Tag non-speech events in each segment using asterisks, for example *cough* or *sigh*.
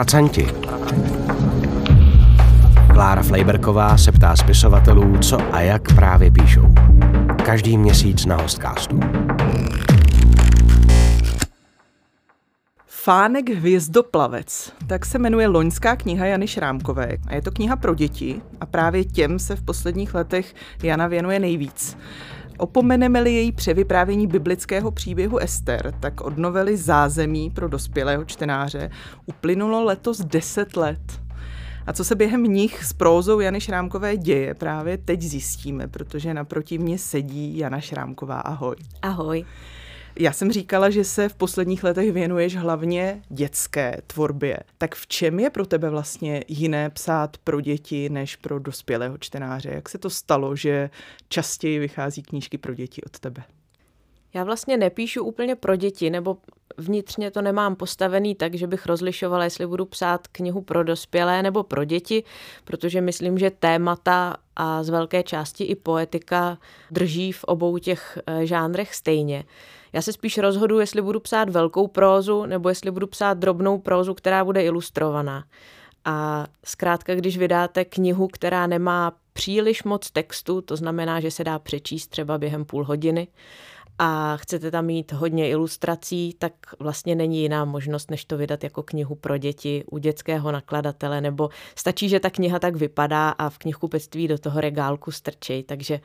Pracanti. Klára Flejberková se ptá spisovatelů, co a jak právě píšou. Každý měsíc na Hostcastu. Fánek hvězdoplavec. Tak se jmenuje loňská kniha Jany Šrámkové. A je to kniha pro děti a právě těm se v posledních letech Jana věnuje nejvíc. Opomeneme-li její převyprávění biblického příběhu Ester, tak od novely Zázemí pro dospělého čtenáře uplynulo letos 10 let. A co se během nich s prózou Jany Šrámkové děje, právě teď zjistíme, protože naproti mě sedí Jana Šrámková. Ahoj. Ahoj. Já jsem říkala, že se v posledních letech věnuješ hlavně dětské tvorbě. Tak v čem je pro tebe vlastně jiné psát pro děti než pro dospělého čtenáře? Jak se to stalo, že častěji vychází knížky pro děti od tebe? Já vlastně nepíšu úplně pro děti, nebo vnitřně to nemám postavený tak, že bych rozlišovala, jestli budu psát knihu pro dospělé nebo pro děti, protože myslím, že témata a z velké části i poetika drží v obou těch eh, žánrech stejně. Já se spíš rozhodu, jestli budu psát velkou prózu nebo jestli budu psát drobnou prózu, která bude ilustrovaná. A zkrátka, když vydáte knihu, která nemá příliš moc textu, to znamená, že se dá přečíst třeba během půl hodiny, a chcete tam mít hodně ilustrací, tak vlastně není jiná možnost, než to vydat jako knihu pro děti u dětského nakladatele, nebo stačí, že ta kniha tak vypadá a v knihkupectví do toho regálku strčej, takže,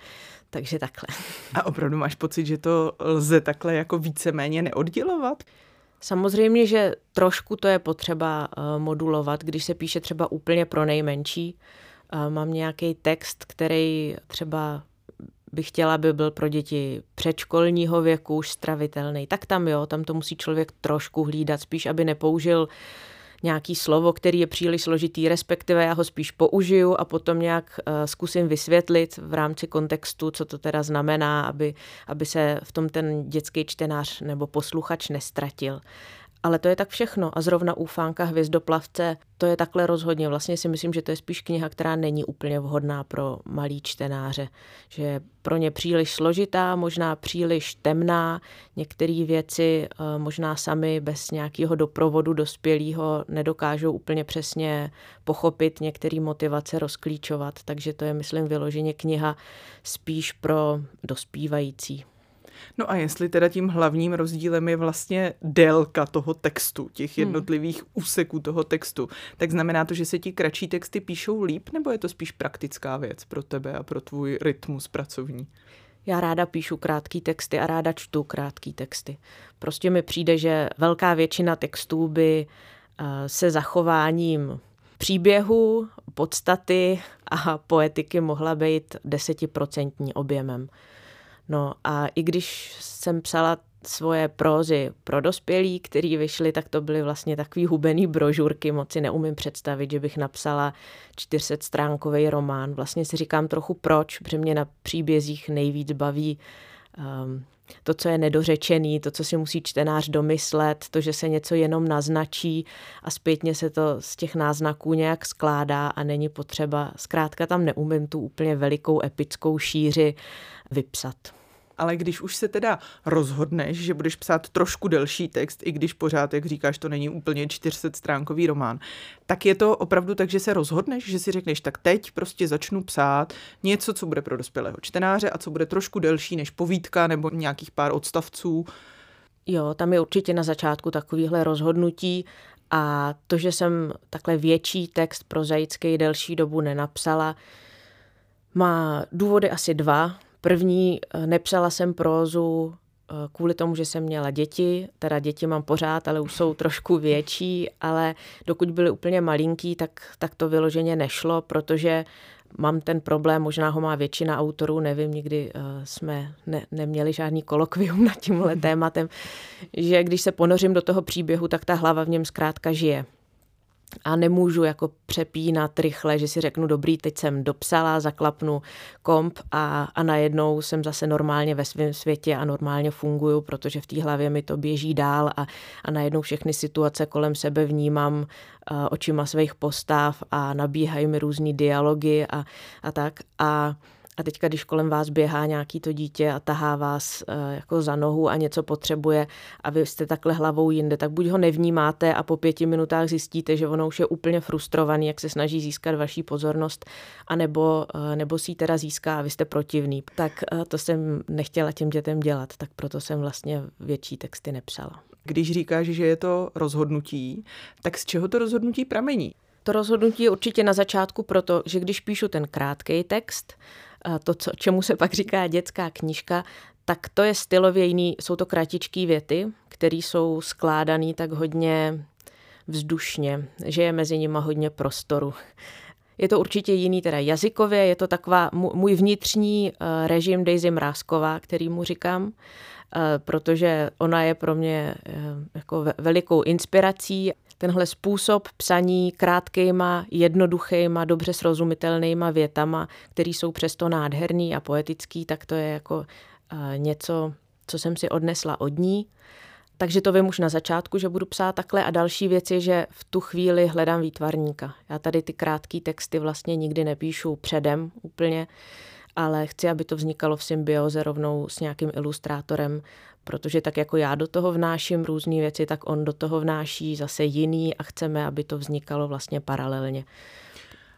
takže takhle. A opravdu máš pocit, že to lze takhle jako víceméně neoddělovat? Samozřejmě, že trošku to je potřeba uh, modulovat, když se píše třeba úplně pro nejmenší. Uh, mám nějaký text, který třeba bych chtěla, aby byl pro děti předškolního věku už stravitelný, tak tam jo, tam to musí člověk trošku hlídat, spíš aby nepoužil nějaký slovo, který je příliš složitý, respektive já ho spíš použiju a potom nějak uh, zkusím vysvětlit v rámci kontextu, co to teda znamená, aby, aby se v tom ten dětský čtenář nebo posluchač nestratil. Ale to je tak všechno. A zrovna u Fánka Hvězdoplavce to je takhle rozhodně. Vlastně si myslím, že to je spíš kniha, která není úplně vhodná pro malý čtenáře. Že je pro ně příliš složitá, možná příliš temná. Některé věci eh, možná sami bez nějakého doprovodu dospělého nedokážou úplně přesně pochopit, některé motivace rozklíčovat. Takže to je, myslím, vyloženě kniha spíš pro dospívající. No a jestli teda tím hlavním rozdílem je vlastně délka toho textu, těch hmm. jednotlivých hmm. úseků toho textu, tak znamená to, že se ti kratší texty píšou líp, nebo je to spíš praktická věc pro tebe a pro tvůj rytmus pracovní? Já ráda píšu krátké texty a ráda čtu krátké texty. Prostě mi přijde, že velká většina textů by eh, se zachováním příběhu, podstaty a poetiky mohla být desetiprocentní objemem. No a i když jsem psala svoje prózy pro dospělí, který vyšly, tak to byly vlastně takový hubený brožurky, moc si neumím představit, že bych napsala 400 stránkový román. Vlastně si říkám trochu proč, protože mě na příbězích nejvíc baví um, to, co je nedořečený, to, co si musí čtenář domyslet, to, že se něco jenom naznačí a zpětně se to z těch náznaků nějak skládá a není potřeba, zkrátka tam neumím tu úplně velikou epickou šíři vypsat ale když už se teda rozhodneš, že budeš psát trošku delší text, i když pořád, jak říkáš, to není úplně 400 stránkový román, tak je to opravdu tak, že se rozhodneš, že si řekneš, tak teď prostě začnu psát něco, co bude pro dospělého čtenáře a co bude trošku delší než povídka nebo nějakých pár odstavců. Jo, tam je určitě na začátku takovýhle rozhodnutí a to, že jsem takhle větší text pro zajický delší dobu nenapsala, má důvody asi dva. První, eh, nepsala jsem prózu eh, kvůli tomu, že jsem měla děti, teda děti mám pořád, ale už jsou trošku větší, ale dokud byly úplně malinký, tak, tak to vyloženě nešlo, protože mám ten problém, možná ho má většina autorů, nevím, nikdy uh, jsme ne, neměli žádný kolokvium nad tímhle tématem, že když se ponořím do toho příběhu, tak ta hlava v něm zkrátka žije a nemůžu jako přepínat rychle, že si řeknu, dobrý, teď jsem dopsala, zaklapnu komp a, a najednou jsem zase normálně ve svém světě a normálně funguju, protože v té hlavě mi to běží dál a, a najednou všechny situace kolem sebe vnímám uh, očima svých postav a nabíhají mi různý dialogy a, a tak. A a teďka, když kolem vás běhá nějaký to dítě a tahá vás e, jako za nohu a něco potřebuje a vy jste takhle hlavou jinde, tak buď ho nevnímáte a po pěti minutách zjistíte, že ono už je úplně frustrovaný, jak se snaží získat vaší pozornost, anebo, e, nebo si ji teda získá a vy jste protivný. Tak e, to jsem nechtěla těm dětem dělat, tak proto jsem vlastně větší texty nepsala. Když říkáš, že je to rozhodnutí, tak z čeho to rozhodnutí pramení? To rozhodnutí je určitě na začátku proto, že když píšu ten krátký text, to, co, čemu se pak říká dětská knížka, tak to je stylově jiný, jsou to kratičké věty, které jsou skládané tak hodně vzdušně, že je mezi nimi hodně prostoru. Je to určitě jiný teda jazykově, je to taková můj vnitřní eh, režim Daisy Mrázková, který mu říkám, eh, protože ona je pro mě eh, jako velikou inspirací tenhle způsob psaní krátkýma, jednoduchýma, dobře srozumitelnýma větama, který jsou přesto nádherný a poetický, tak to je jako uh, něco, co jsem si odnesla od ní. Takže to vím už na začátku, že budu psát takhle a další věc je, že v tu chvíli hledám výtvarníka. Já tady ty krátké texty vlastně nikdy nepíšu předem úplně, ale chci, aby to vznikalo v symbioze rovnou s nějakým ilustrátorem, protože tak jako já do toho vnáším různé věci, tak on do toho vnáší zase jiný a chceme, aby to vznikalo vlastně paralelně.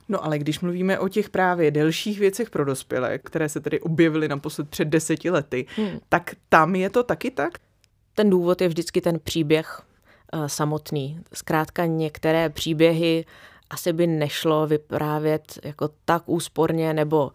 No ale když mluvíme o těch právě delších věcech pro dospělé, které se tedy objevily naposled před deseti lety, hmm. tak tam je to taky tak? Ten důvod je vždycky ten příběh uh, samotný. Zkrátka některé příběhy asi by nešlo vyprávět jako tak úsporně, nebo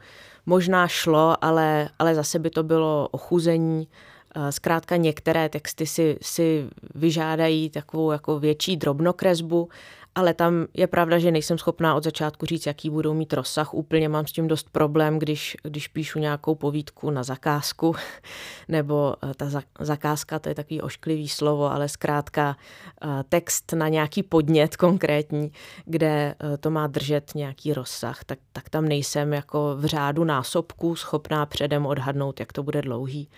možná šlo, ale, ale zase by to bylo ochuzení. Eh, zkrátka některé texty si, si vyžádají takovou jako větší drobnokresbu, ale tam je pravda, že nejsem schopná od začátku říct, jaký budou mít rozsah. Úplně mám s tím dost problém, když, když píšu nějakou povídku na zakázku, *laughs* nebo eh, ta zakázka, to je takový ošklivý slovo, ale zkrátka eh, text na nějaký podnět konkrétní, kde to má držet nějaký rozsah, tak, tak tam nejsem jako v řádu násobků schopná předem odhadnout, jak to bude dlouhý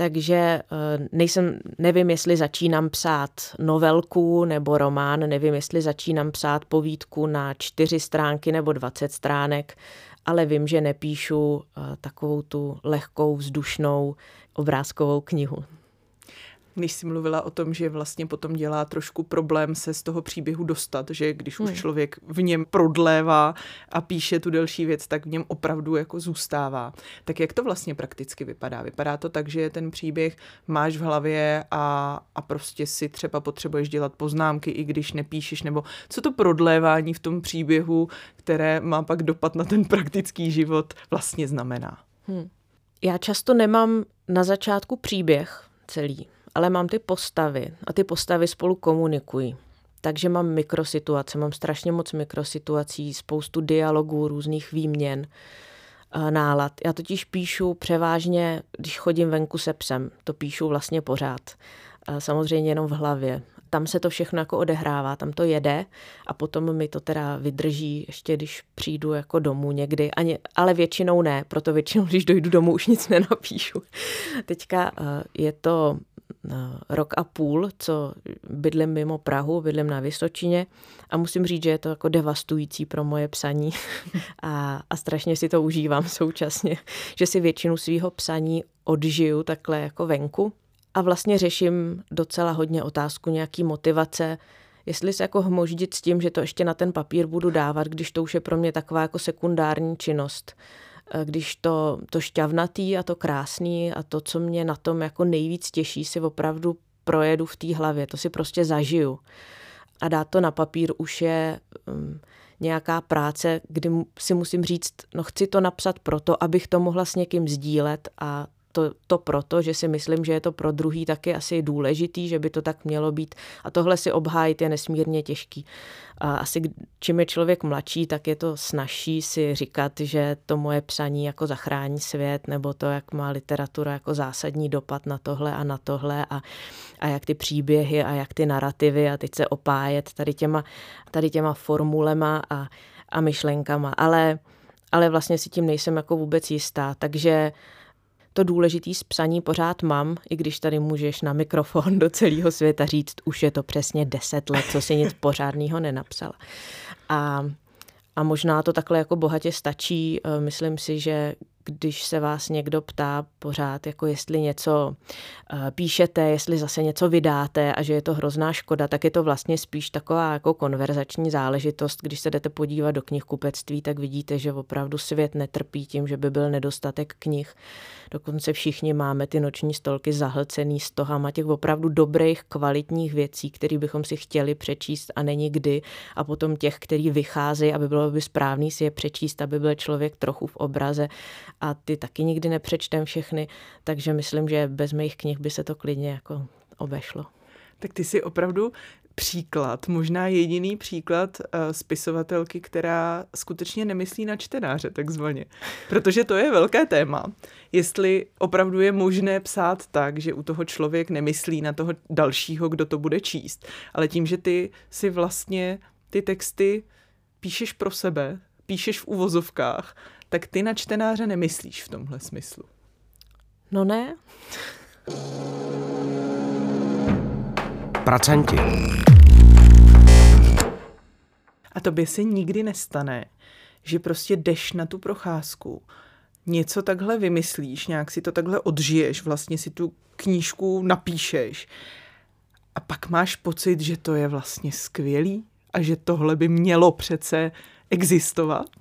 takže eh, nejsem, nevím, jestli začínám psát novelku nebo román, nevím, jestli začínám psát povídku na čtyři stránky nebo dvacet stránek, ale vím, že nepíšu eh, takovou tu lehkou, vzdušnou obrázkovou knihu když jsi mluvila o tom, že vlastně potom dělá trošku problém se z toho příběhu dostat, že když hmm. už člověk v něm prodlévá a píše tu delší věc, tak v něm opravdu jako zůstává. Tak jak to vlastně prakticky vypadá? Vypadá to tak, že ten příběh máš v hlavě a, a prostě si třeba potřebuješ dělat poznámky, i když nepíšeš, nebo co to prodlévání v tom příběhu, které má pak dopad na ten praktický život, vlastně znamená? Hmm. Já často nemám na začátku příběh celý ale mám ty postavy a ty postavy spolu komunikují. Takže mám mikrosituace, mám strašně moc mikrosituací, spoustu dialogů, různých výměn, eh, nálad. Já totiž píšu převážně, když chodím venku se psem, to píšu vlastně pořád. Eh, samozřejmě jenom v hlavě. Tam se to všechno jako odehrává, tam to jede a potom mi to teda vydrží, ještě když přijdu jako domů někdy, ani, ale většinou ne, proto většinou, *laughs* když dojdu domů, už nic nenapíšu. Teďka eh, je to rok a půl, co bydlím mimo Prahu, bydlím na Vysočině. A musím říct, že je to jako devastující pro moje psaní. *laughs* A, a strašně si to užívám současně, *laughs* že si většinu svého psaní odžiju takhle jako venku. A vlastně řeším docela hodně otázku nějaký motivace, jestli se jako hmoždit s tím, že to ještě na ten papír budu dávat, když to už je pro mě taková jako sekundární činnost když to, to šťavnatý a to krásný a to, co mě na tom jako nejvíc těší, si opravdu projedu v té hlavě, to si prostě zažiju. A dát to na papír už je um, nějaká práce, kdy si musím říct, no chci to napsat proto, abych to mohla s někým sdílet a to, to proto, že si myslím, že je to pro druhý taky asi důležitý, že by to tak mělo být. A tohle si obhájit je nesmírně těžký. A asi čím je člověk mladší, tak je to snažší si říkat, že to moje psaní jako zachrání svět, nebo to, jak má literatura jako zásadní dopad na tohle a na tohle a, a jak ty příběhy a jak ty narrativy a teď se opájet tady těma, tady těma formulema a, a myšlenkama. Ale, ale vlastně si tím nejsem jako vůbec jistá. Takže to důležitý z psaní pořád mám, i když tady můžeš na mikrofon do celého světa říct, už je to přesně deset let, co si nic pořádného nenapsala. A, a možná to takhle jako bohatě stačí. Myslím si, že když se vás někdo ptá pořád, jako jestli něco eh, píšete, jestli zase něco vydáte a že je to hrozná škoda, tak je to vlastně spíš taková jako konverzační záležitost. Když se jdete podívat do knihkupectví, tak vidíte, že opravdu svět netrpí tím, že by byl nedostatek knih. Dokonce všichni máme ty noční stolky zahlcený stohama těch opravdu dobrých, kvalitních věcí, které bychom si chtěli přečíst a není kdy. A potom těch, který vycházejí, aby bylo by správný si je přečíst, aby byl člověk trochu v obraze a ty taky nikdy nepřečtem všechny, takže myslím, že bez mých knih by se to klidně jako obešlo. Tak ty si opravdu příklad, možná jediný příklad uh, spisovatelky, která skutečně nemyslí na čtenáře, takzvaně. Protože to je velké téma. Jestli opravdu je možné psát tak, že u toho člověk nemyslí na toho dalšího, kdo to bude číst, ale tím, že ty si vlastně ty texty píšeš pro sebe, píšeš v uvozovkách, tak ty na čtenáře nemyslíš v tomhle smyslu. No ne. Pracanti. A tobě se nikdy nestane, že prostě jdeš na tu procházku, něco takhle vymyslíš, nějak si to takhle odžiješ, vlastně si tu knížku napíšeš a pak máš pocit, že to je vlastně skvělý a že tohle by mělo přece existovat? *laughs*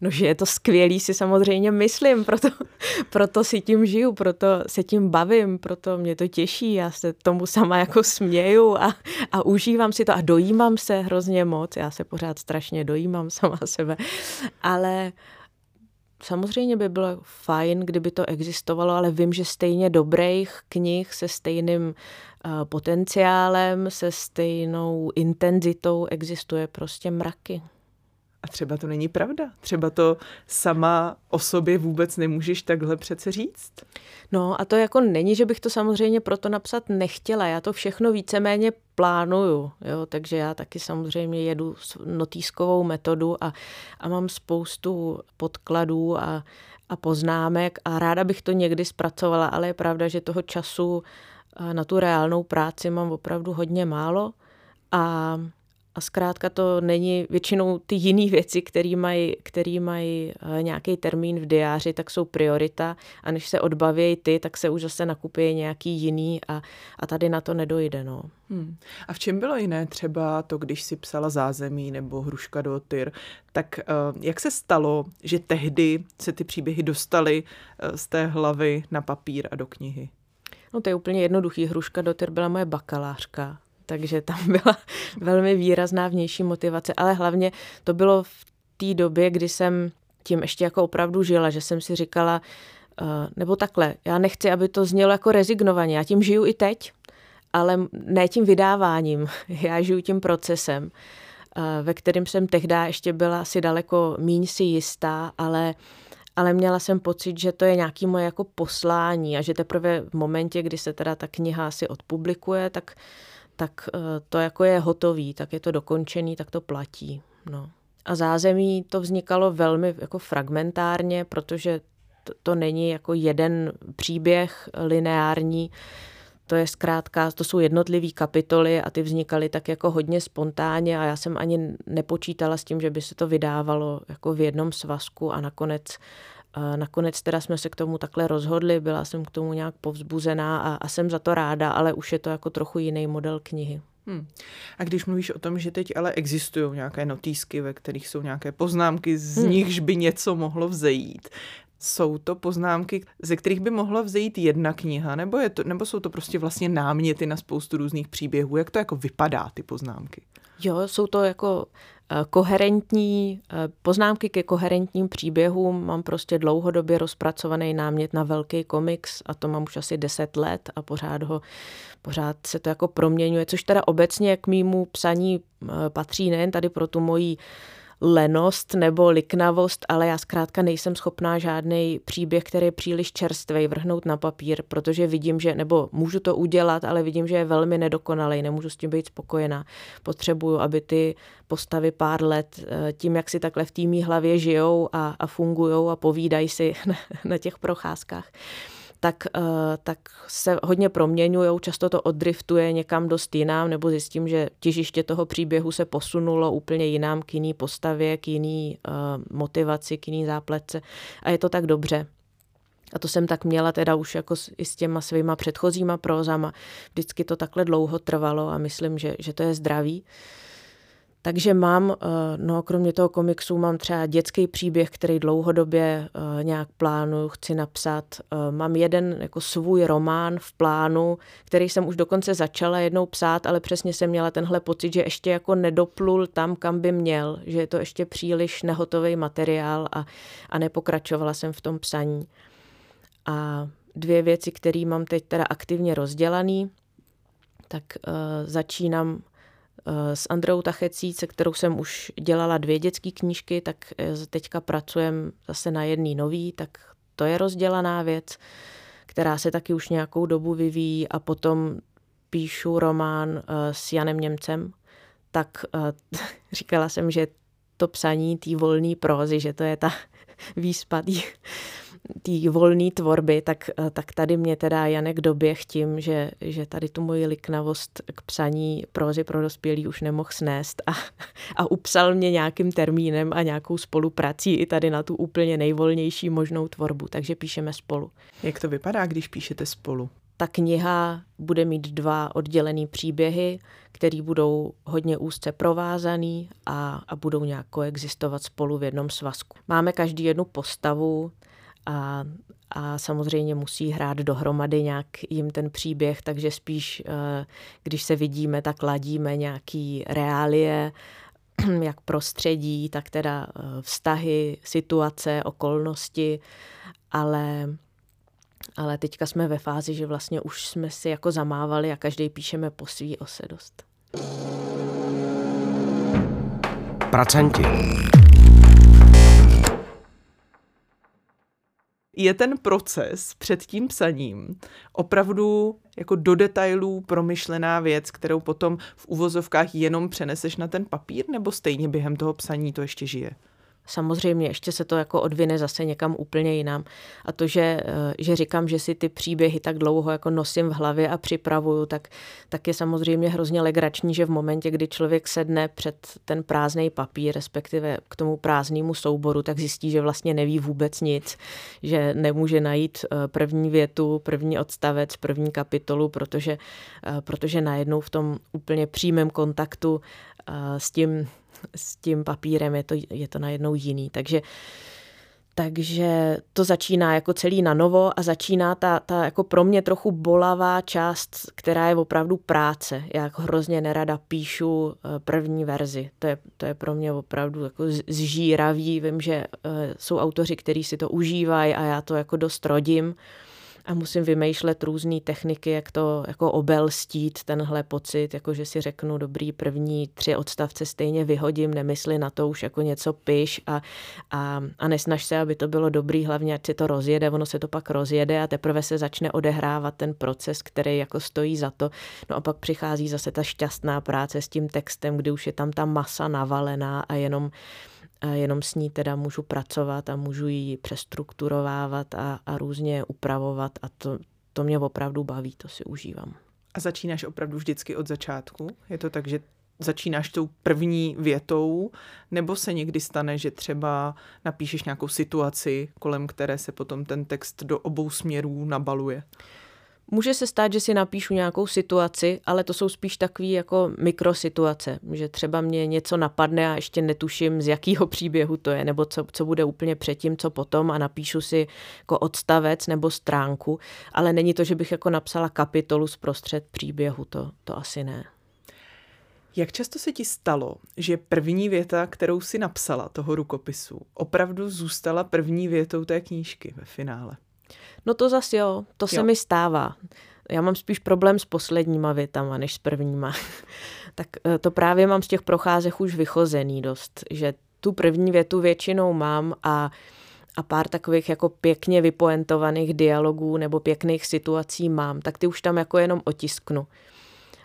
No, že je to skvělý, si samozřejmě myslím, proto, proto si tím žiju, proto se tím bavím, proto mě to těší, já se tomu sama jako směju a, a užívám si to a dojímám se hrozně moc, já se pořád strašně dojímám *laughs* sama sebe, ale samozřejmě by bylo fajn, kdyby to existovalo, ale vím, že stejně dobrých knih se stejným uh, potenciálem, se stejnou intenzitou existuje prostě mraky. A třeba to není pravda. Třeba to sama o sobě vůbec nemůžeš takhle přece říct. No a to jako není, že bych to samozřejmě proto napsat nechtěla. Já to všechno víceméně plánuju, jo? takže já taky samozřejmě jedu notýskovou metodu a, a mám spoustu podkladů a, a poznámek a ráda bych to někdy zpracovala, ale je pravda, že toho času na tu reálnou práci mám opravdu hodně málo a a zkrátka to není většinou ty jiné věci, které mají, který mají eh, nějaký termín v diáři, tak jsou priorita a než se odbavějí ty, tak se už zase nakupí nějaký jiný a, a tady na to nedojde. No. Hmm. A v čem bylo jiné třeba to, když si psala zázemí nebo hruška do tyr, tak uh, jak se stalo, že tehdy se ty příběhy dostaly uh, z té hlavy na papír a do knihy? No to je úplně jednoduchý. Hruška do tyr byla moje bakalářka takže tam *laughs* byla velmi výrazná vnější motivace, ale hlavně to bylo v té době, kdy jsem tím ještě jako opravdu žila, že jsem si říkala, uh, nebo takhle, já nechci, aby to znělo jako rezignovaně, já tím žiju i teď, ale ne tím vydáváním, *laughs* já žiju tím procesem, uh, ve kterým jsem tehdy ještě byla si daleko míň si jistá, ale ale měla jsem pocit, že to je nějaký moje jako poslání a že teprve v momentě, kdy se teda ta kniha si odpublikuje, tak tak eh, to jako je hotový, tak je to dokončený, tak to platí. No. A zázemí to vznikalo velmi jako fragmentárně, protože to, to není jako jeden příběh lineární, to je zkrátka, to jsou jednotlivé kapitoly a ty vznikaly tak jako hodně spontánně a já jsem ani nepočítala s tím, že by se to vydávalo jako v jednom svazku a nakonec Nakonec teda jsme se k tomu takhle rozhodli, byla jsem k tomu nějak povzbuzená a, a jsem za to ráda, ale už je to jako trochu jiný model knihy. Hmm. A když mluvíš o tom, že teď ale existují nějaké notýsky, ve kterých jsou nějaké poznámky, z hmm. nichž by něco mohlo vzejít, jsou to poznámky, ze kterých by mohla vzejít jedna kniha, nebo, je to, nebo jsou to prostě vlastně náměty na spoustu různých příběhů? Jak to jako vypadá, ty poznámky? Jo, jsou to jako koherentní eh, poznámky ke koherentním příběhům. Mám prostě dlouhodobě rozpracovaný námět na velký komiks a to mám už asi 10 let a pořád ho, pořád se to jako proměňuje, což teda obecně k mýmu psaní eh, patří nejen tady pro tu moji lenost nebo liknavost, ale já zkrátka nejsem schopná žádný příběh, který je příliš čerstvý, vrhnout na papír, protože vidím, že, nebo můžu to udělat, ale vidím, že je velmi nedokonalý, nemůžu s tím být spokojená. Potřebuju, aby ty postavy pár let eh, tím, jak si takhle v týmí hlavě žijou a, a fungují a povídají si *laughs* na, na těch procházkách tak, uh, tak se hodně proměňují, často to oddriftuje někam dost jinam, nebo zjistím, že těžiště toho příběhu se posunulo úplně jinam k jiný postavě, k jiný uh, motivaci, k jiný zápletce a je to tak dobře. A to jsem tak měla teda už jako s, i s těma svýma předchozíma prózama. Vždycky to takhle dlouho trvalo a myslím, že, že to je zdravý. Takže mám, eh, no kromě toho komiksu, mám třeba dětský příběh, který dlouhodobě eh, nějak plánuju, chci napsat. Eh, mám jeden jako svůj román v plánu, který jsem už dokonce začala jednou psát, ale přesně jsem měla tenhle pocit, že ještě jako nedoplul tam, kam by měl, že je to ještě příliš nehotový materiál a, a nepokračovala jsem v tom psaní. A dvě věci, které mám teď teda aktivně rozdělaný, tak uh, začínám s Andreou Tachecí, se kterou jsem už dělala dvě dětské knížky, tak uh, teďka pracujem zase na jedný nový, tak to je rozdělaná věc, která se taky už nějakou dobu vyvíjí a potom píšu román uh, s Janem Němcem, tak *laughs* říkala jsem, že to psaní té volné prózy, že to je ta *laughs* výspa té volné tvorby, tak, eh, tak tady mě teda Janek doběh tím, že, že tady tu moji liknavost k psaní prózy pro dospělí už nemohl snést a, a upsal mě nějakým termínem a nějakou spoluprací i tady na tu úplně nejvolnější možnou tvorbu, takže píšeme spolu. Jak to vypadá, když píšete spolu? Ta kniha bude mít dva oddělené příběhy, které budou hodně úzce provázaný a, a budou nějak koexistovat spolu v jednom svazku. Máme každý jednu postavu, a, a samozřejmě musí hrát dohromady nějak jim ten příběh, takže spíš, eh, když se vidíme, tak ladíme nějaký reálie, *clears throat* jak prostředí, tak teda eh, vztahy, situace, okolnosti, ale ale teďka jsme ve fázi, že vlastně už jsme si jako zamávali a každý píšeme po svý ose dost. Pracanti. Je ten proces před tím psaním opravdu jako do detailů promyšlená věc, kterou potom v uvozovkách jenom přeneseš na ten papír, nebo stejně během toho psaní to ještě žije? Samozřejmě ještě se to jako odvine zase někam úplně jinam. A to, že, eh, že říkám, že si ty příběhy tak dlouho jako nosím v hlavě a připravuju, tak, tak je samozřejmě hrozně legrační, že v momentě, kdy člověk sedne před ten prázdný papír, respektive k tomu prázdnému souboru, tak zjistí, že vlastně neví vůbec nic, že nemůže najít eh, první větu, první odstavec, první kapitolu, protože, eh, protože najednou v tom úplně přímém kontaktu s tím s tím papírem je to, je to najednou jiný. Takže takže to začíná jako celý na novo a začíná ta, ta jako pro mě trochu bolavá část, která je opravdu práce. Já jako hrozně nerada píšu eh, první verzi. To je, to je pro mě opravdu jako zžíravý. Vím, že eh, jsou autoři, kteří si to užívají a já to jako dost rodím a musím vymýšlet různé techniky, jak to jako obelstít tenhle pocit, jako že si řeknu dobrý první tři odstavce stejně vyhodím, nemysli na to už jako něco piš a, a, a nesnaž se, aby to bylo dobrý, hlavně ať si to rozjede, ono se to pak rozjede a teprve se začne odehrávat ten proces, který jako stojí za to. No a pak přichází zase ta šťastná práce s tím textem, kdy už je tam ta masa navalená a jenom jenom s ní teda můžu pracovat a můžu ji přestrukturovávat a, a různě upravovat a to, to mě opravdu baví, to si užívám. A začínáš opravdu vždycky od začátku? Je to tak, že začínáš tou první větou, nebo se někdy stane, že třeba napíšeš nějakou situaci, kolem které se potom ten text do obou směrů nabaluje? Může se stát, že si napíšu nějakou situaci, ale to jsou spíš takové jako mikrosituace, že třeba mě něco napadne a ještě netuším, z jakého příběhu to je, nebo co, co bude úplně předtím, co potom a napíšu si jako odstavec nebo stránku, ale není to, že bych jako napsala kapitolu z prostřed příběhu, to, to asi ne. Jak často se ti stalo, že první věta, kterou si napsala toho rukopisu, opravdu zůstala první větou té knížky ve finále? No to zas jo, to jo. se mi stává. Já mám spíš problém s posledníma větama, než s prvníma. *laughs* tak eh, to právě mám z těch procházek už vychozený dost, že tu první větu většinou mám a a pár takových jako pěkně vypoentovaných dialogů nebo pěkných situací mám, tak ty už tam jako jenom otisknu.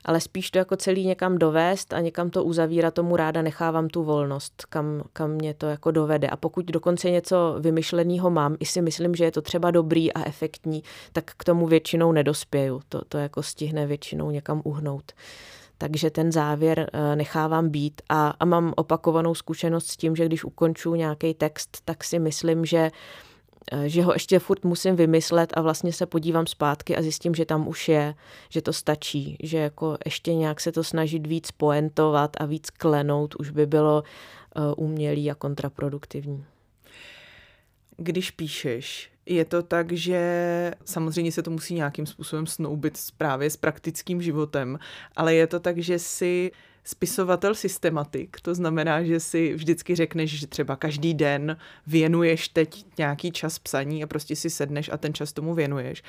Ale spíš to jako celý někam dovést a někam to uzavírat, tomu ráda nechávám tu volnost, kam, kam mě to jako dovede. A pokud dokonce něco vymyšleného mám, i si myslím, že je to třeba dobrý a efektní, tak k tomu většinou nedospěju. To, to jako stihne většinou někam uhnout takže ten závěr eh, nechávám být a, a mám opakovanou zkušenost s tím, že když ukonču nějaký text, tak si myslím, že eh, že ho ještě furt musím vymyslet a vlastně se podívám zpátky a zjistím, že tam už je, že to stačí, že jako ještě nějak se to snažit víc poentovat a víc klenout už by bylo eh, umělý a kontraproduktivní. Když píšeš, je to tak, že samozřejmě se to musí nějakým způsobem snoubit právě s praktickým životem, ale je to tak, že si spisovatel systematik, to znamená, že si vždycky řekneš, že třeba každý den věnuješ teď nějaký čas psaní a prostě si sedneš a ten čas tomu věnuješ.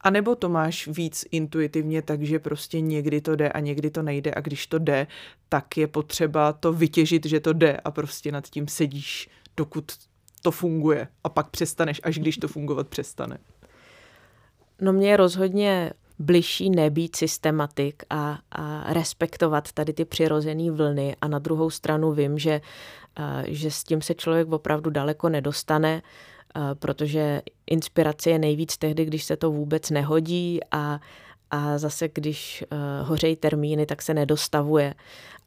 A nebo to máš víc intuitivně, takže prostě někdy to jde a někdy to nejde a když to jde, tak je potřeba to vytěžit, že to jde a prostě nad tím sedíš, dokud to funguje a pak přestaneš, až když to fungovat přestane? No mě rozhodně bližší nebýt systematik a, a respektovat tady ty přirozené vlny a na druhou stranu vím, že, že s tím se člověk opravdu daleko nedostane, protože inspirace je nejvíc tehdy, když se to vůbec nehodí a, a zase, když hořejí termíny, tak se nedostavuje.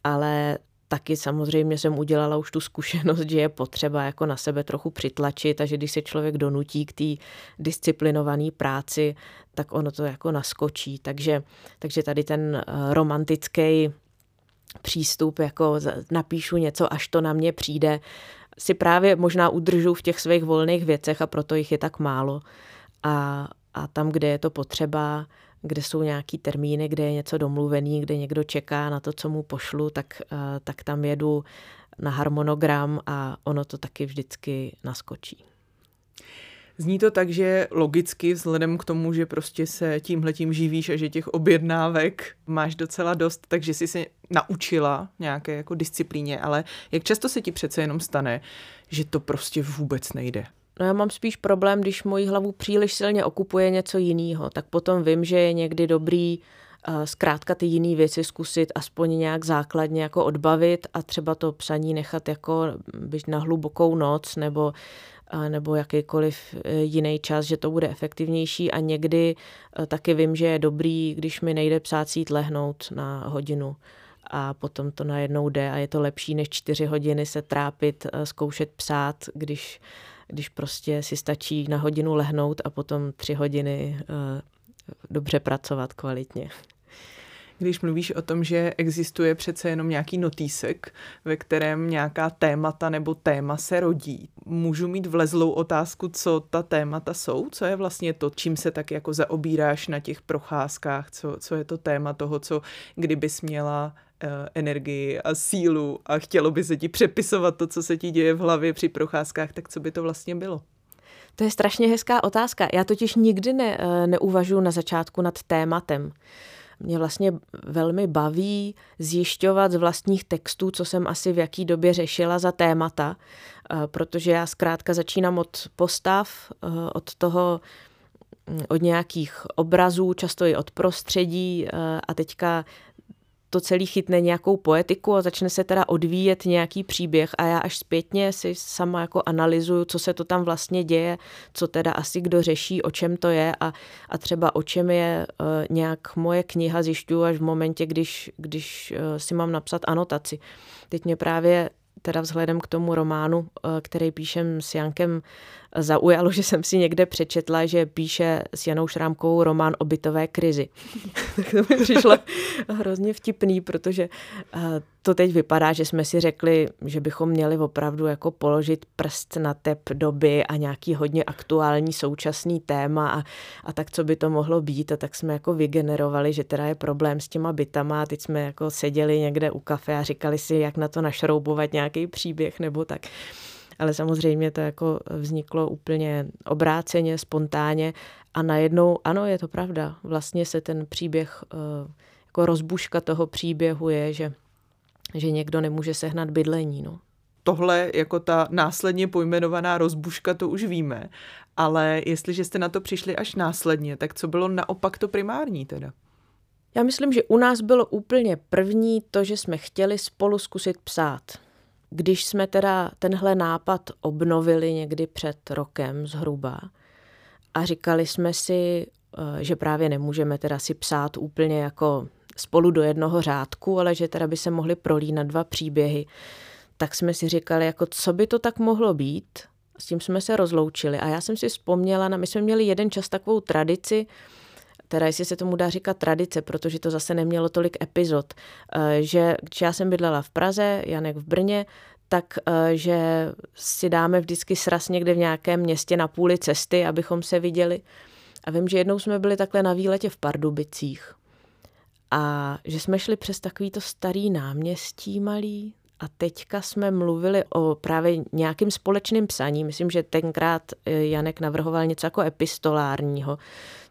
Ale taky samozřejmě jsem udělala už tu zkušenost, že je potřeba jako na sebe trochu přitlačit a že když se člověk donutí k té disciplinované práci, tak ono to jako naskočí. Takže, takže tady ten eh, romantický přístup, jako napíšu něco, až to na mě přijde, si právě možná udržu v těch svých volných věcech a proto jich je tak málo. A, a tam, kde je to potřeba, kde jsou nějaký termíny, kde je něco domluvený, kde někdo čeká na to, co mu pošlu, tak, eh, tak tam jedu na harmonogram a ono to taky vždycky naskočí. Zní to tak, že logicky vzhledem k tomu, že prostě se tímhletím živíš a že těch objednávek máš docela dost, takže jsi se naučila nějaké jako disciplíně, ale jak často se ti přece jenom stane, že to prostě vůbec nejde? No já mám spíš problém, když moji hlavu příliš silně okupuje něco jiného, tak potom vím, že je někdy dobrý uh, zkrátka ty jiné věci zkusit aspoň nějak základně jako odbavit a třeba to psaní nechat jako být na hlubokou noc nebo uh, nebo jakýkoliv uh, jiný čas, že to bude efektivnější. A někdy taky vím, že je dobrý, když mi nejde psát jít lehnout na hodinu a potom to najednou jde. A je to lepší, než čtyři hodiny se trápit, zkoušet psát, když když prostě si stačí na hodinu lehnout a potom tři hodiny uh, dobře pracovat kvalitně. Když mluvíš o tom, že existuje přece jenom nějaký notýsek, ve kterém nějaká témata nebo téma se rodí, můžu mít vlezlou otázku, co ta témata jsou? Co je vlastně to, čím se tak jako zaobíráš na těch procházkách? Co, co je to téma toho, co kdybys měla Eh, energii a sílu a chtělo by se ti přepisovat to, co se ti děje v hlavě při procházkách, tak co by to vlastně bylo? To je strašně hezká otázka. Já totiž nikdy ne, eh, neuvažuji na začátku nad tématem. Mě vlastně velmi baví zjišťovat z vlastních textů, co jsem asi v jaký době řešila za témata, eh, protože já zkrátka začínám od postav, od toho, mm, od nějakých obrazů, často i od prostředí a teďka to celý chytne nějakou poetiku a začne se teda odvíjet nějaký příběh a já až zpětně si sama jako analyzuju, co se to tam vlastně děje, co teda asi kdo řeší, o čem to je a, a třeba o čem je uh, nějak moje kniha zjišťuju až v momentě, když, když uh, si mám napsat anotaci. Teď mě právě teda vzhledem k tomu románu, uh, který píšem s Jankem zaujalo, že jsem si někde přečetla, že píše s Janou Šrámkovou román o bytové krizi. *laughs* tak to mi přišlo hrozně vtipný, protože eh, to teď vypadá, že jsme si řekli, že bychom měli opravdu jako položit prst na tep doby a nějaký hodně aktuální současný téma a, a tak, co by to mohlo být. A tak jsme jako vygenerovali, že teda je problém s těma bytama a teď jsme jako seděli někde u kafe a říkali si, jak na to našroubovat nějaký příběh nebo tak ale samozřejmě to jako vzniklo úplně obráceně, spontánně a najednou, ano, je to pravda, vlastně se ten příběh, eh, jako rozbuška toho příběhu je, že, že někdo nemůže sehnat bydlení, no tohle jako ta následně pojmenovaná rozbuška, to už víme, ale jestliže jste na to přišli až následně, tak co bylo naopak to primární teda? Já myslím, že u nás bylo úplně první to, že jsme chtěli spolu zkusit psát. Když jsme teda tenhle nápad obnovili někdy před rokem zhruba a říkali jsme si, eh, že právě nemůžeme teda si psát úplně jako spolu do jednoho řádku, ale že teda by se mohly prolínat dva příběhy, tak jsme si říkali, jako co by to tak mohlo být. S tím jsme se rozloučili a já jsem si vzpomněla, na, my jsme měli jeden čas takovou tradici, teda jestli se tomu dá říkat tradice, protože to zase nemělo tolik epizod, eh, že když já jsem bydlela v Praze, Janek v Brně, tak eh, že si dáme vždycky sraz někde v nějakém městě na půli cesty, abychom se viděli. A vím, že jednou jsme byli takhle na výletě v Pardubicích a že jsme šli přes takovýto starý náměstí malý a teďka jsme mluvili o právě nějakým společným psaní. Myslím, že tenkrát eh, Janek navrhoval něco jako epistolárního,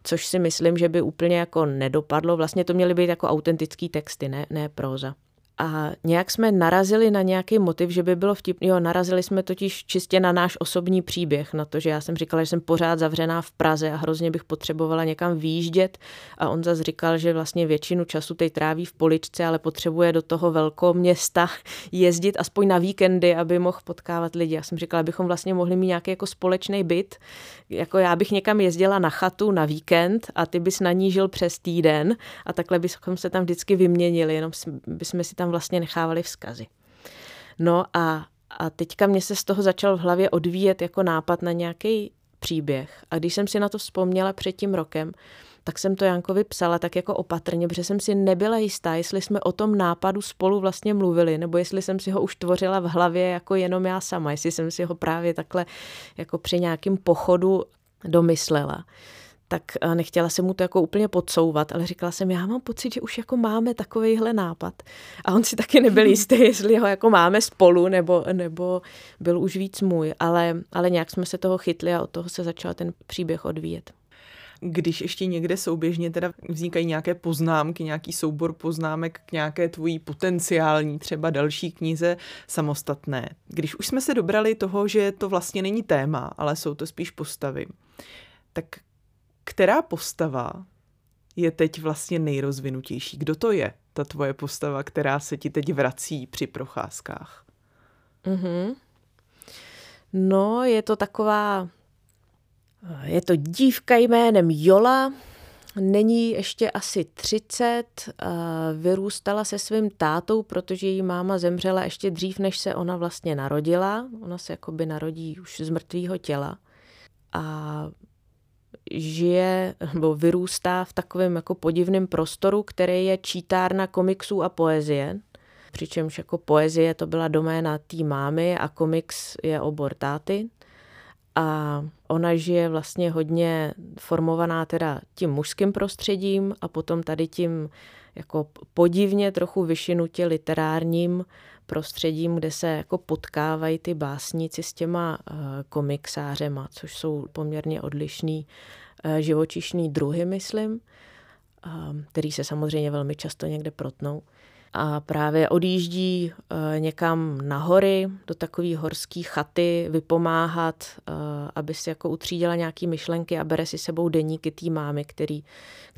což si myslím, že by úplně jako nedopadlo. Vlastně to měly být jako autentický texty, ne, ne próza. A nějak jsme narazili na nějaký motiv, že by bylo vtipný. Jo, narazili jsme totiž čistě na náš osobní příběh, na to, že já jsem říkala, že jsem pořád zavřená v Praze a hrozně bych potřebovala někam výjíždět. A on zase říkal, že vlastně většinu času teď tráví v poličce, ale potřebuje do toho velkého města *laughs* jezdit aspoň na víkendy, aby mohl potkávat lidi. Já jsem říkala, abychom vlastně mohli mít nějaký jako společný byt. Jako já bych někam jezdila na chatu na víkend a ty bys na ní žil přes týden a takhle bychom se tam vždycky vyměnili, jenom bychom si tam tam vlastně nechávali vzkazy. No a, a teďka mě se z toho začal v hlavě odvíjet jako nápad na nějaký příběh. A když jsem si na to vzpomněla před tím rokem, tak jsem to Jankovi psala tak jako opatrně, protože jsem si nebyla jistá, jestli jsme o tom nápadu spolu vlastně mluvili, nebo jestli jsem si ho už tvořila v hlavě jako jenom já sama, jestli jsem si ho právě takhle jako při nějakém pochodu domyslela tak eh, nechtěla jsem mu to jako úplně podsouvat, ale říkala jsem, já mám pocit, že už jako máme takovýhle nápad. A on si taky nebyl *laughs* jistý, jestli ho jako máme spolu, nebo, nebo byl už víc můj, ale, ale nějak jsme se toho chytli a od toho se začal ten příběh odvíjet. Když ještě někde souběžně teda vznikají nějaké poznámky, nějaký soubor poznámek k nějaké tvojí potenciální třeba další knize samostatné. Když už jsme se dobrali toho, že to vlastně není téma, ale jsou to spíš postavy, tak která postava je teď vlastně nejrozvinutější? Kdo to je, ta tvoje postava, která se ti teď vrací při procházkách? Mm-hmm. No, je to taková, je to dívka jménem Jola, není ještě asi 30, vyrůstala se svým tátou, protože její máma zemřela ještě dřív, než se ona vlastně narodila. Ona se jakoby narodí už z mrtvého těla. A žije nebo vyrůstá v takovém jako podivném prostoru, který je čítárna komiksů a poezie. Přičemž jako poezie to byla doména té mámy a komiks je obor táty. A ona žije vlastně hodně formovaná teda tím mužským prostředím a potom tady tím jako podivně trochu vyšinutě literárním prostředím, kde se jako potkávají ty básníci s těma uh, komiksářema, což jsou poměrně odlišný uh, živočišný druhy, myslím, uh, který se samozřejmě velmi často někde protnou. A právě odjíždí uh, někam na hory, do takové horské chaty, vypomáhat, aby si jako utřídila nějaké myšlenky a bere si sebou deníky té mámy, který,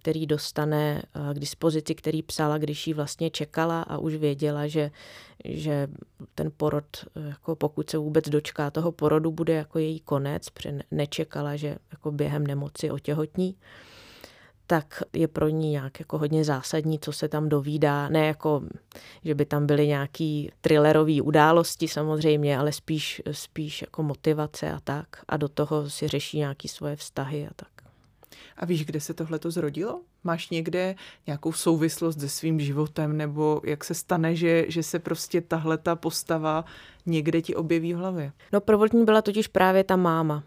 který dostane uh, k dispozici, který psala, když ji vlastně čekala a už věděla, že, že ten porod, jako pokud se vůbec dočká toho porodu, bude jako její konec, protože nečekala, že jako během nemoci otěhotní tak je pro ní nějak jako hodně zásadní, co se tam dovídá. Ne jako, že by tam byly nějaký thrillerové události samozřejmě, ale spíš, spíš jako motivace a tak. A do toho si řeší nějaký svoje vztahy a tak. A víš, kde se tohle to zrodilo? Máš někde nějakou souvislost se svým životem, nebo jak se stane, že, že se prostě tahle ta postava někde ti objeví v hlavě? No prvotní byla totiž právě ta máma.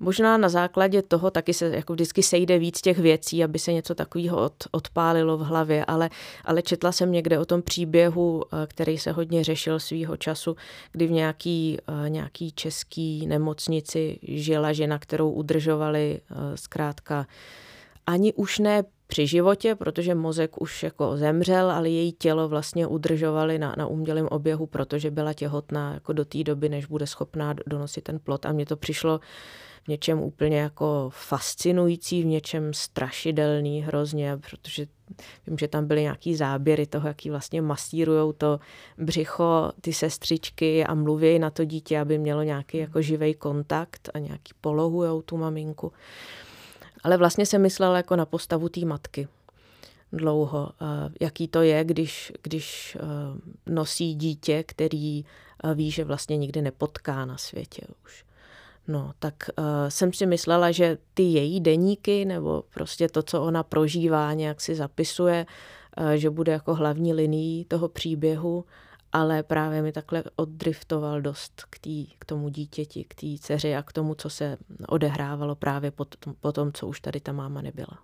Možná na základě toho taky se jako vždycky sejde víc těch věcí, aby se něco takového od, odpálilo v hlavě, ale, ale četla jsem někde o tom příběhu, eh, který se hodně řešil svýho času, kdy v nějaký, eh, nějaký český nemocnici žila žena, kterou udržovali eh, zkrátka ani už ne při životě, protože mozek už jako zemřel, ale její tělo vlastně udržovali na, na umělém oběhu, protože byla těhotná jako do té doby, než bude schopná donosit ten plod. A mně to přišlo v něčem úplně jako fascinující, v něčem strašidelný hrozně, protože vím, že tam byly nějaký záběry toho, jaký vlastně masírujou to břicho, ty sestřičky a mluví na to dítě, aby mělo nějaký jako živý kontakt a nějaký polohujou tu maminku. Ale vlastně jsem myslela jako na postavu té matky dlouho. Jaký to je, když, když eh, nosí dítě, který eh, ví, že vlastně nikdy nepotká na světě už. No, tak uh, jsem si myslela, že ty její deníky nebo prostě to, co ona prožívá, nějak si zapisuje, uh, že bude jako hlavní linií toho příběhu, ale právě mi takhle oddriftoval dost k, tý, k tomu dítěti, k té dceři a k tomu, co se odehrávalo právě po tom, po tom, co už tady ta máma nebyla.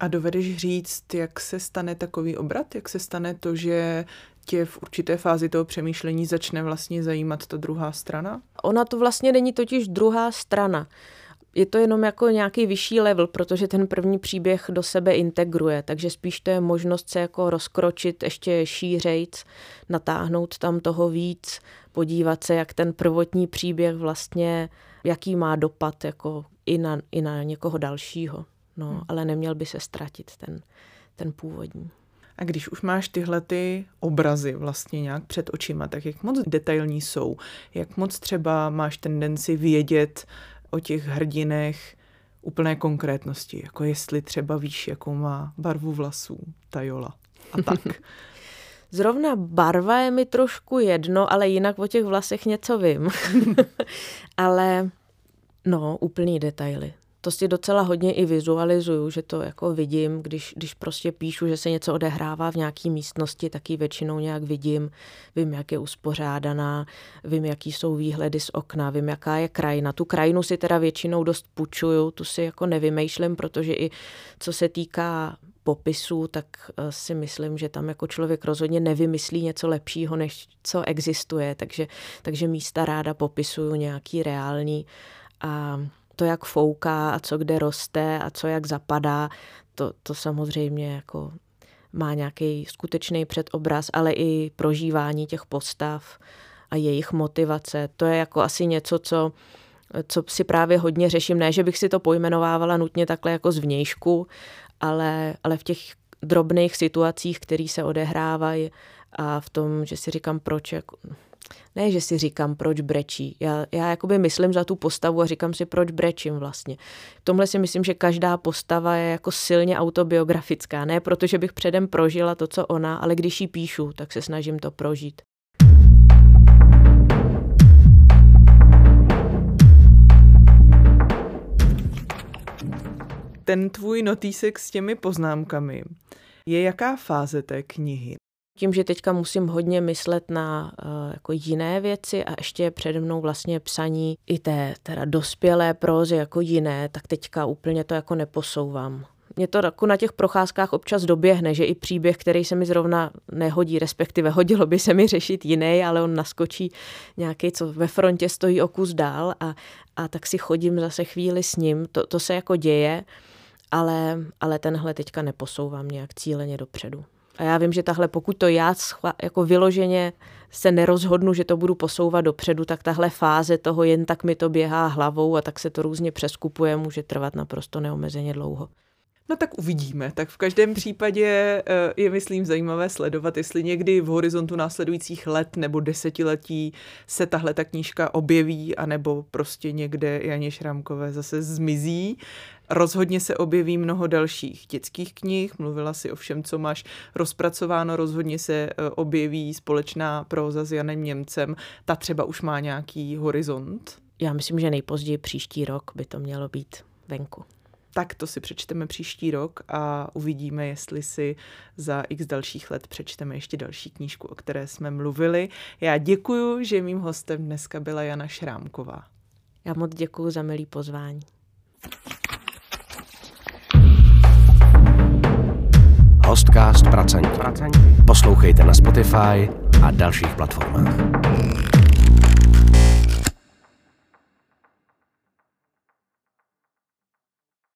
A dovedeš říct, jak se stane takový obrat? Jak se stane to, že tě v určité fázi toho přemýšlení začne vlastně zajímat ta druhá strana? Ona to vlastně není totiž druhá strana. Je to jenom jako nějaký vyšší level, protože ten první příběh do sebe integruje, takže spíš to je možnost se jako rozkročit ještě šířejc, natáhnout tam toho víc, podívat se, jak ten prvotní příběh vlastně, jaký má dopad jako i na, i na někoho dalšího. No, hmm. ale neměl by se ztratit ten, ten původní. A když už máš tyhle ty obrazy vlastně nějak před očima, tak jak moc detailní jsou? Jak moc třeba máš tendenci vědět o těch hrdinech úplné konkrétnosti? Jako jestli třeba víš, jakou má barvu vlasů ta Jola a *laughs* tak. Zrovna barva je mi trošku jedno, ale jinak o těch vlasech něco vím. *laughs* *laughs* ale no, úplný detaily to si docela hodně i vizualizuju, že to jako vidím, když, když prostě píšu, že se něco odehrává v nějaké místnosti, tak ji většinou nějak vidím, vím, jak je uspořádaná, vím, jaký jsou výhledy z okna, vím, jaká je krajina. Tu krajinu si teda většinou dost půjčuju, tu si jako nevymýšlím, protože i co se týká popisu, tak eh, si myslím, že tam jako člověk rozhodně nevymyslí něco lepšího, než co existuje, takže, takže místa ráda popisuju nějaký reální a to, jak fouká a co kde roste a co jak zapadá, to, to samozřejmě jako má nějaký skutečný předobraz, ale i prožívání těch postav a jejich motivace. To je jako asi něco, co, co si právě hodně řeším. Ne, že bych si to pojmenovávala nutně takhle jako zvnějšku, ale, ale v těch drobných situacích, které se odehrávají a v tom, že si říkám, proč, jako, ne, že si říkám, proč brečí. Já, já jakoby myslím za tu postavu a říkám si, proč brečím vlastně. V tomhle si myslím, že každá postava je jako silně autobiografická. Ne protože bych předem prožila to, co ona, ale když ji píšu, tak se snažím to prožít. Ten tvůj notýsek s těmi poznámkami je jaká fáze té knihy? Tím, že teďka musím hodně myslet na uh, jako jiné věci a ještě přede mnou vlastně psaní i té teda dospělé prózy jako jiné, tak teďka úplně to jako neposouvám. Mě to jako na těch procházkách občas doběhne, že i příběh, který se mi zrovna nehodí, respektive hodilo by se mi řešit jiný, ale on naskočí nějaký, co ve frontě stojí o kus dál a, a tak si chodím zase chvíli s ním. To, to se jako děje, ale, ale tenhle teďka neposouvám nějak cíleně dopředu. A já vím, že tahle, pokud to já schva, jako vyloženě se nerozhodnu, že to budu posouvat dopředu, tak tahle fáze toho jen tak mi to běhá hlavou a tak se to různě přeskupuje, může trvat naprosto neomezeně dlouho. No tak uvidíme. Tak v každém případě eh, je, myslím, zajímavé sledovat, jestli někdy v horizontu následujících let nebo desetiletí se tahle ta knížka objeví, anebo prostě někde Janě Šrámkové zase zmizí. Rozhodně se objeví mnoho dalších dětských knih, mluvila si o všem, co máš rozpracováno, rozhodně se eh, objeví společná próza s Janem Němcem, ta třeba už má nějaký horizont. Já myslím, že nejpozději příští rok by to mělo být venku tak to si přečteme příští rok a uvidíme, jestli si za x dalších let přečteme ještě další knížku, o které jsme mluvili. Já děkuju, že mým hostem dneska byla Jana Šrámková. Já moc děkuji za milý pozvání. Hostcast Pracenti. Poslouchejte na Spotify a dalších platformách.